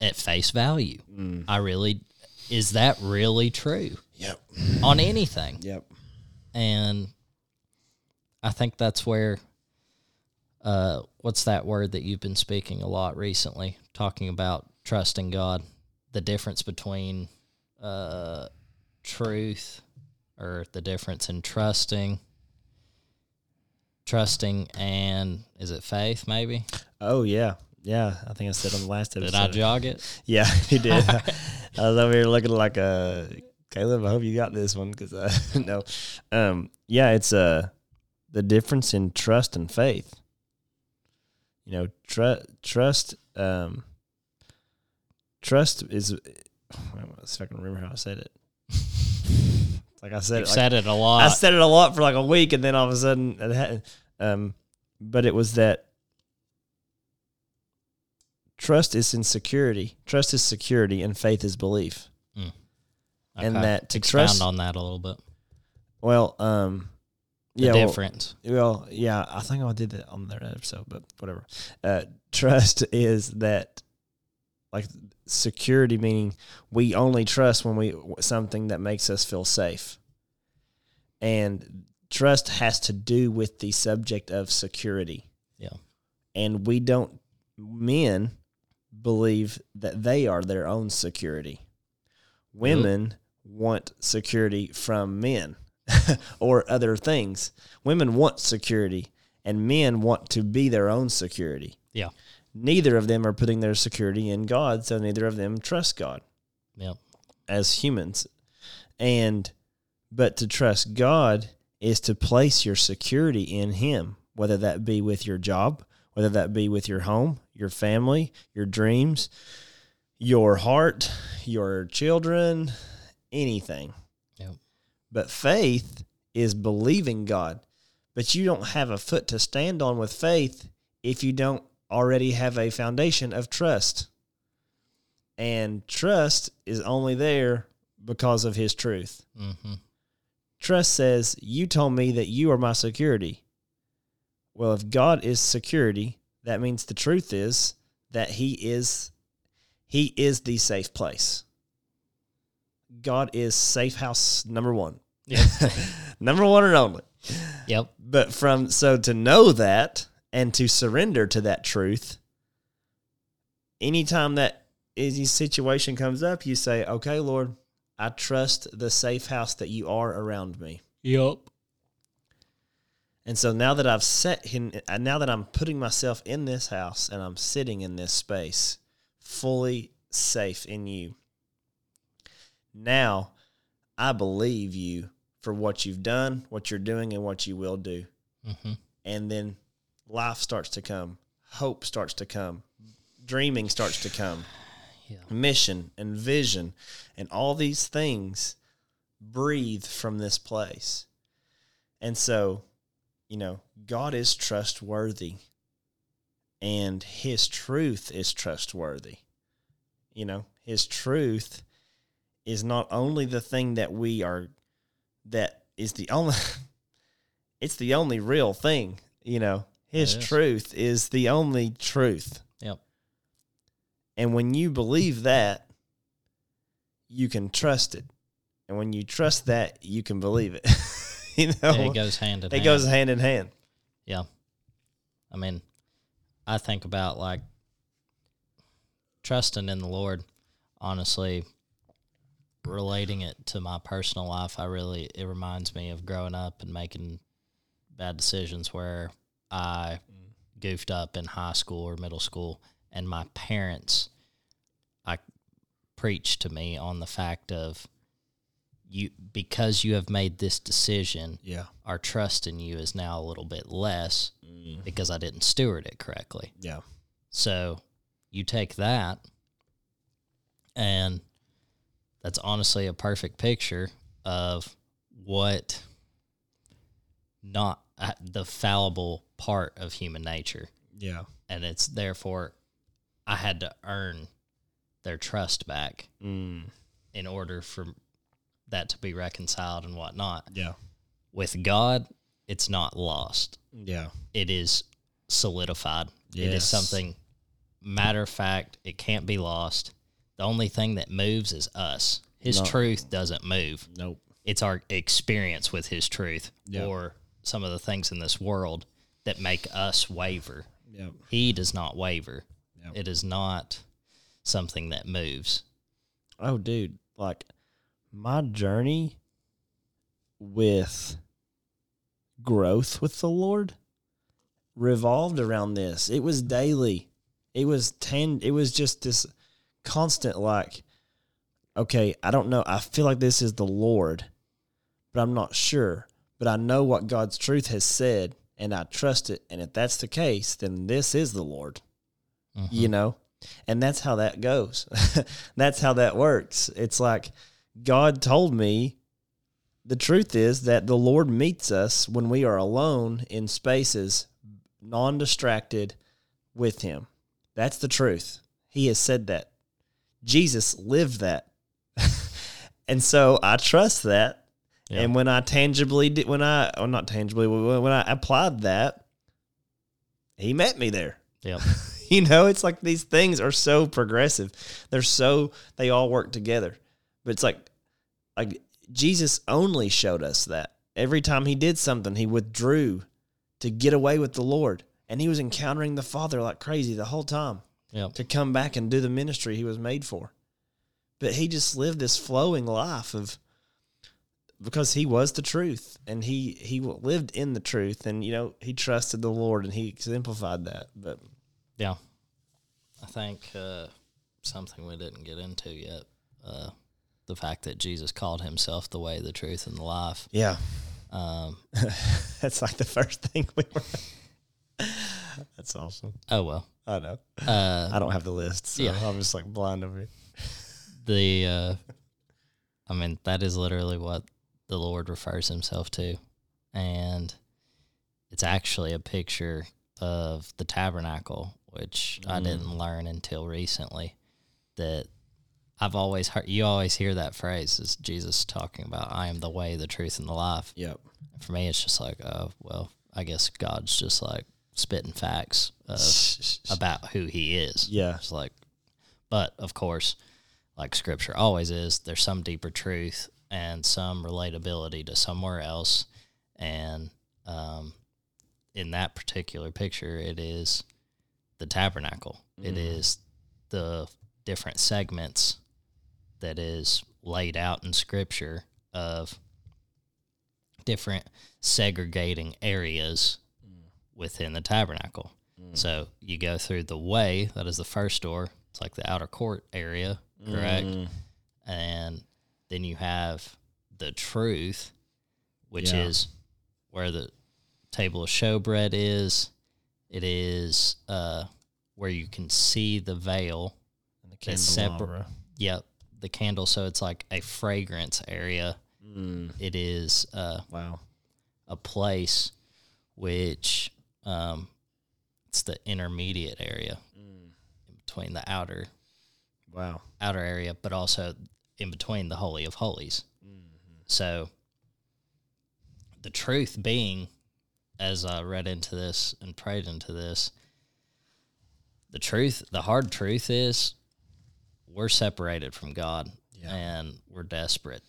at face value. mm, I really, is that really true yep, on anything? yep, And I think that's where, uh, what's that word that you've been speaking a lot recently, talking about trusting God, the difference between uh, truth or the difference in trusting, trusting and is it faith maybe? Oh yeah, yeah. I think I said on the last episode. Did I jog it? Yeah, he did. I was over here looking like a Caleb. I hope you got this one because uh, no, um, yeah, it's uh the difference in trust and faith. You know, tr- trust, um, trust is. If I can remember how I said it. Like I said, You've it, like, said it a lot. I said it a lot for like a week, and then all of a sudden, it had, um, but it was that trust is in security. Trust is security, and faith is belief. and Okay. that to expound trust- on that a little bit. Well, um, Yeah, well- difference. Well, yeah, I think I did that on that episode, but whatever. Uh, trust is that like security, meaning we only trust when we something that makes us feel safe, and trust has to do with the subject of security. Yeah. and we don't men believe that they are their own security. Women want security from men or other things. Women want security and men want to be their own security. Yeah. Neither of them are putting their security in God, so neither of them trust God Yep. as humans. And but to trust God is to place your security in him, whether that be with your job, whether that be with your home, your family, your dreams, your heart, your children, anything. But faith is believing God. But you don't have a foot to stand on with faith if you don't already have a foundation of trust. And trust is only there because of his truth. Mm-hmm. Trust says, You told me that you are my security. Well, if God is security, that means the truth is that he is he is the safe place. God is safe house number 1. Yep. number 1 and only. yep. But from so to know that and to surrender to that truth, anytime that any situation comes up, you say, "Okay, Lord, I trust the safe house that you are around me." Yep. And so now that I've set him, uh, now that I'm putting myself in this house and I'm sitting in this space, fully safe in you. Now, I believe you for what you've done, what you're doing, and what you will do. Mm-hmm. and then life starts to come, hope starts to come, dreaming starts to come, Yeah. mission and vision, and all these things breathe from this place. And so, you know, God is trustworthy and his truth is trustworthy. You know, his truth is not only the thing that we are that is the only it's the only real thing, you know. His is. truth is the only truth. Yep. And when you believe that, you can trust it. And when you trust that, you can believe it. you know, Yeah, it goes hand in it hand. goes hand in hand. Yeah. I mean, I think about like trusting in the Lord, honestly, relating it to my personal life, I really, it reminds me of growing up and making bad decisions where I goofed up in high school or middle school and my parents, I preached to me on the fact of you, because you have made this decision, Yeah. our trust in you is now a little bit less mm. because I didn't steward it correctly. Yeah. So you take that, and that's honestly a perfect picture of what not uh, the fallible part of human nature. Yeah. And it's therefore I had to earn their trust back Mm. in order for that to be reconciled and whatnot. Yeah. With God, it's not lost. Yeah. it is solidified. It is something matter of fact. It can't be lost. The only thing that moves is us. His No. truth doesn't move. Nope. It's our experience with his truth Yeah. or some of the things in this world that make us waver. Yeah. He does not waver. Yep. It is not something that moves. Oh, dude, like my journey with growth with the Lord revolved around this. It was daily. It was ten. It was just this constant, like, okay, I don't know. I feel like this is the Lord, but I'm not sure. But I know what God's truth has said, and I trust it. And if that's the case, then this is the Lord Mhm. you know and that's how that goes that's how that works it's like god told me the truth is that the lord meets us when we are alone in spaces non-distracted with him that's the truth he has said that jesus lived that and so i trust that Yeah. And when I tangibly did, when I, or not tangibly, when when I applied that, he met me there. Yeah. you know, it's like these things are so progressive. They're so they all work together. But it's like like Jesus only showed us that. Every time he did something, he withdrew to get away with the Lord. And he was encountering the Father like crazy the whole time Yep. to come back and do the ministry he was made for. But he just lived this flowing life of because he was the truth and he he lived in the truth and you know he trusted the Lord and he exemplified that. But Yeah. I think uh, something we didn't get into yet. Uh, the fact that Jesus called himself the way, the truth, and the life. yeah, Um, that's like the first thing we were. that's awesome. oh well. I know. Uh, I don't have the list, so Yeah. I'm just like blind over here. the uh, I mean that is literally what the Lord refers himself to, and it's actually a picture of the tabernacle, which I Mm. didn't learn until recently. That I've always heard. You always hear that phrase is Jesus talking about, "I am the way, the truth, and the life." Yep. For me, it's just like, oh well, I guess God's just like spitting facts of, about who He is. Yeah. It's like, but of course, like Scripture always is, there's some deeper truth and some relatability to somewhere else, and um, in that particular picture, it is the tabernacle. It Mm. is the different segments that is laid out in Scripture of different segregating areas within the tabernacle. So you go through the way, that is the first door. It's like the outer court area, correct? Mm. And then you have the truth, which Yeah. is where the table of showbread is. It is uh, where you can see the veil. And the candelabra. Yep, the candle. So it's like a fragrance area. Mm. It is uh, Wow. a place which um, it's the intermediate area Mm. in between the outer Wow. outer area, but also in between the holy of holies. So the truth being, as I read into this and prayed into this, the truth, the hard truth is, we're separated from God Yeah. and we're desperate.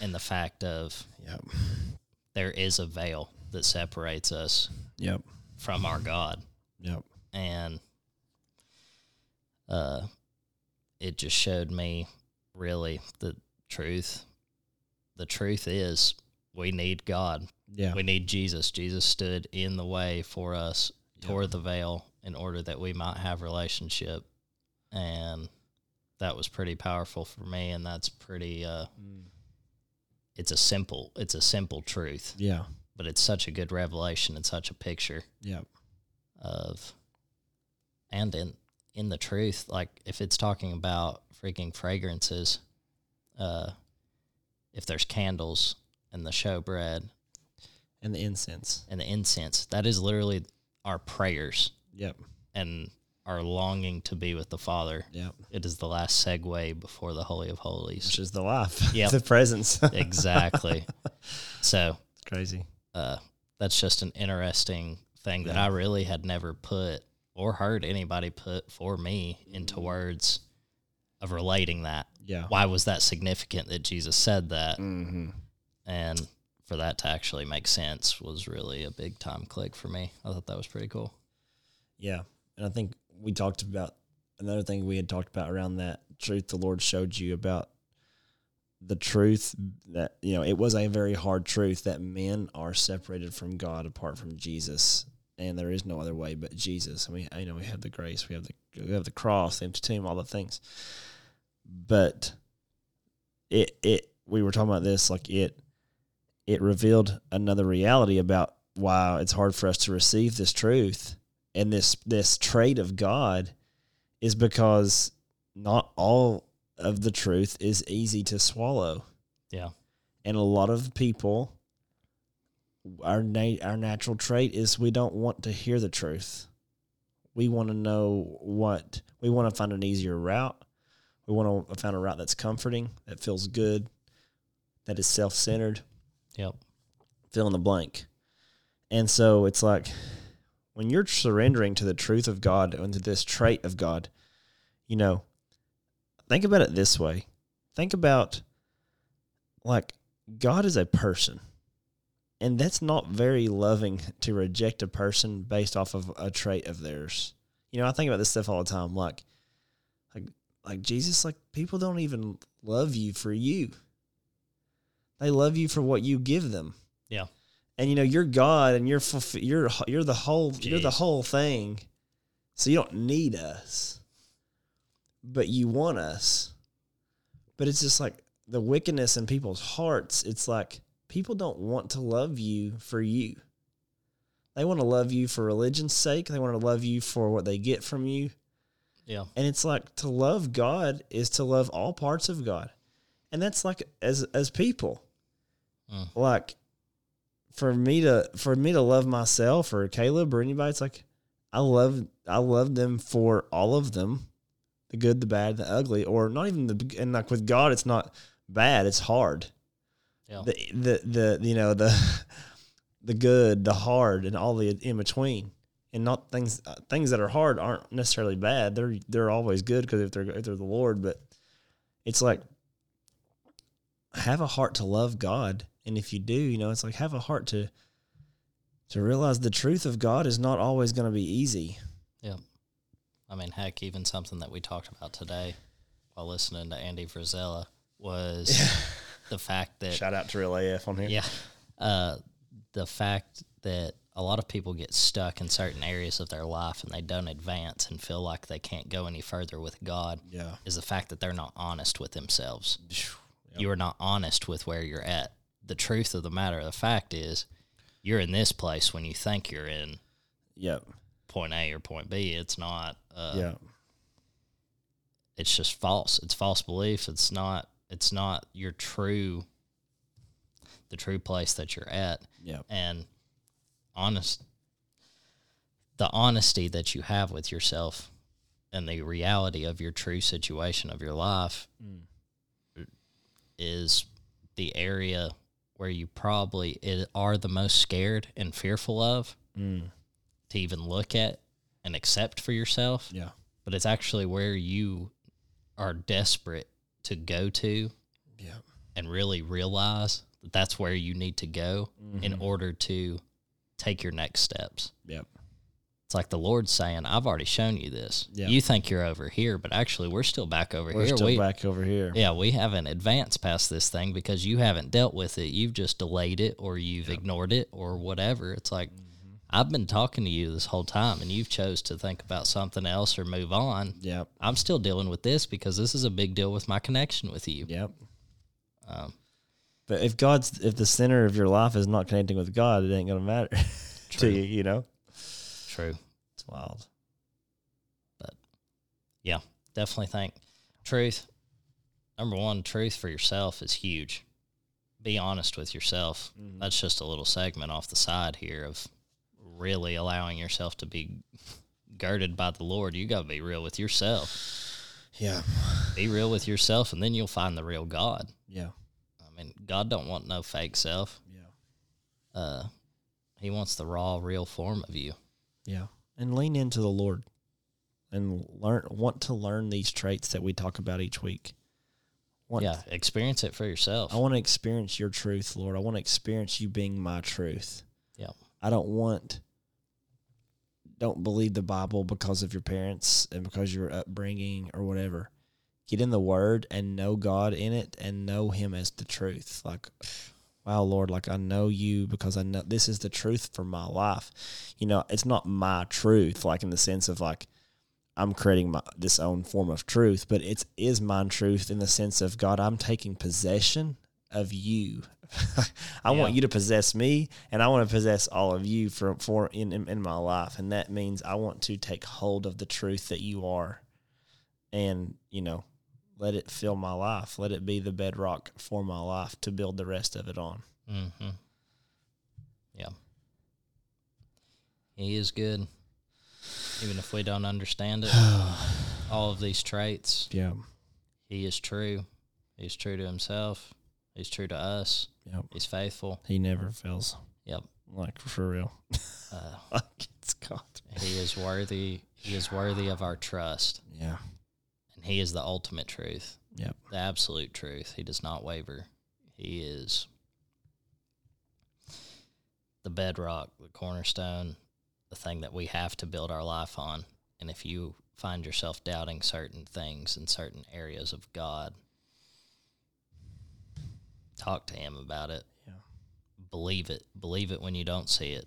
And the fact of Yep. there is a veil that separates us Yep. from our God. Yep. And uh, it just showed me really the truth. The truth is we need God. Yeah. We need Jesus. Jesus stood in the way for us, Yep. tore the veil in order that we might have relationship. And that was pretty powerful for me and that's pretty uh Mm. it's a simple it's a simple truth, Yeah. But it's such a good revelation and such a picture Yep. of and in in the truth like if it's talking about freaking fragrances uh if there's candles and the showbread And the incense. and the incense that is literally our prayers Yep. and our longing to be with the father Yep. it is the last segue before the holy of holies Which is the life. Yep. the presence. exactly so Crazy. Uh, that's just an interesting thing that I really had never put or heard anybody put for me into words of relating that. Yeah. Why was that significant that Jesus said that? Mm-hmm. And for that to actually make sense was really a big time click for me. I thought that was pretty cool. Yeah. And I think we talked about another thing we had talked about around that truth the Lord showed you about the truth that, you know, it was a very hard truth that men are separated from God apart from Jesus. And there is no other way but Jesus. I mean, you know we have the grace, we have the we have the cross, the empty tomb, all the things. But it it we were talking about this like it it revealed another reality about why it's hard for us to receive this truth and this this trait of God is because not all of the truth is easy to swallow. Yeah. And a lot of people our na- our natural trait is we don't want to hear the truth. We want to know what we want to find an easier route. We want to find a route that's comforting, that feels good. that is self centered, Yep. fill in the blank. And so it's like when you're surrendering to the truth of God and to this trait of God, you know, think about it this way. Think about like God is a person. And that's not very loving to reject a person based off of a trait of theirs. You know, I think about this stuff all the time. Like, like, like Jesus, like people don't even love you for you. They love you for what you give them. Yeah. And you know, you're God, and you're you're you're the whole you're the whole thing. So you don't need us, but you want us. But it's just like the wickedness in people's hearts. It's like people don't want to love you for you. They want to love you for religion's sake. They want to love you for what they get from you. Yeah. And it's like to love God is to love all parts of God. And that's like as as people. Mm. Like for me to for me to love myself or Caleb or anybody, it's like I love I love them for all of them. The good, the bad, the ugly, or not even the and like with God it's not bad, it's hard. Yeah. The the the you know the the good, the hard, and all the in between and not things uh, things that are hard aren't necessarily bad. They're they're always good because if they're if they're the Lord. But it's like have a heart to love God, and if you do, you know, it's like have a heart to to realize the truth of God is not always going to be easy. I mean, heck, even something that we talked about today while listening to Andy Frisella was the fact that Shout out to Real AF on here. Yeah. Uh, the fact that a lot of people get stuck in certain areas of their life and they don't advance and feel like they can't go any further with God yeah, is the fact that they're not honest with themselves. Yep. You are not honest with where you're at. The truth of the matter, the fact is, you're in this place when you think you're in yep, point A or point B. It's not. Uh, yeah, It's just false. It's false belief. It's not. It's not your true. The true place that you're at. yep, and honest the honesty that you have with yourself and the reality of your true situation of your life Mm. is the area where you probably are the most scared and fearful of mm. To even look at and accept for yourself yeah, but it's actually where you are desperate to go to yeah, and really realize that that's where you need to go in Mhm. order to take your next steps. yep, It's like the Lord's saying, I've already shown you this. Yeah. You think you're over here, but actually we're still back over here. We're still we, back over here. Yeah, we haven't advanced past this thing because you haven't dealt with it. You've just delayed it or you've ignored it or whatever. It's like Mm-hmm. I've been talking to you this whole time and you've chose to think about something else or move on. Yep, I'm still dealing with this because this is a big deal with my connection with you. yep. Um, But if God's if the center of your life is not connecting with God, it ain't gonna matter to you. You know, true. it's wild. But yeah, definitely think truth. Number one, truth for yourself is huge. Be honest with yourself. Mhm. That's just a little segment off the side here of really allowing yourself to be girded by the Lord. You got to be real with yourself. Yeah, Be real with yourself, and then you'll find the real God. yeah, I mean, God don't want no fake self. yeah, Uh, he wants the raw, real form of you. yeah. And lean into the Lord, and learn. Want to learn these traits that we talk about each week. Want, yeah, experience it for yourself. I want to experience your truth, Lord. I want to experience you being my truth. Yeah. I don't want don't believe the Bible because of your parents and because your upbringing or whatever. Get in the word and know God in it and know him as the truth. Like wow, Lord, like I know you because I know this is the truth for my life. You know, it's not my truth, like in the sense of like I'm creating my this own form of truth, but it's is my truth in the sense of God, I'm taking possession of you. I want you to possess me, and I want to possess all of you for for in, in in my life, and that means I want to take hold of the truth that you are, and you know, let it fill my life. Let it be the bedrock for my life to build the rest of it on. Mm-hmm. Yeah. He is good. Even if we don't understand it, all of these traits, Yeah, he is true. He's true to himself. He's true to us. Yep. He's faithful. He never fails. Yep. Like for real. Uh, like it's God. he is worthy. He is worthy of our trust, Yeah. and he is the ultimate truth, Yep. the absolute truth. He does not waver. He is the bedrock, the cornerstone, the thing that we have to build our life on. And if you find yourself doubting certain things in certain areas of God, talk to him about it. Yeah. Believe it. Believe it when you don't see it.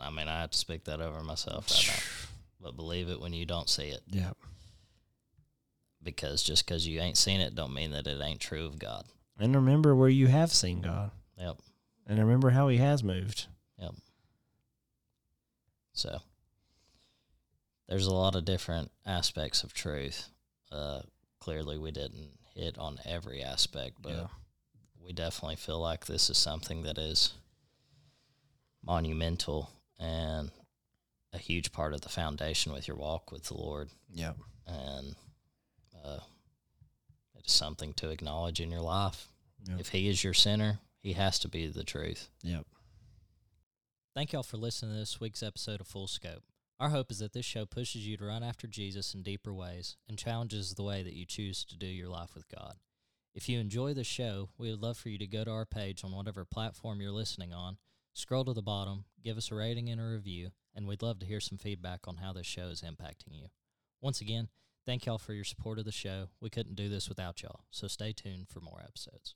I mean, I have to speak that over myself right now. But believe it when you don't see it. Yep. Because just because you ain't seen it don't mean that it ain't true of God. And remember where you have seen God. Yep. And remember how he has moved. Yep. So there's a lot of different aspects of truth. Uh, clearly, we didn't hit on every aspect, but Yeah. We definitely feel like this is something that is monumental and a huge part of the foundation with your walk with the Lord. Yep. And uh, it is something to acknowledge in your life. Yep. If He is your center, He has to be the truth. Yep. Thank y'all for listening to this week's episode of Full Scope. Our hope is that this show pushes you to run after Jesus in deeper ways and challenges the way that you choose to do your life with God. If you enjoy the show, we would love for you to go to our page on whatever platform you're listening on, scroll to the bottom, give us a rating and a review, and we'd love to hear some feedback on how this show is impacting you. Once again, thank y'all for your support of the show. We couldn't do this without y'all, so stay tuned for more episodes.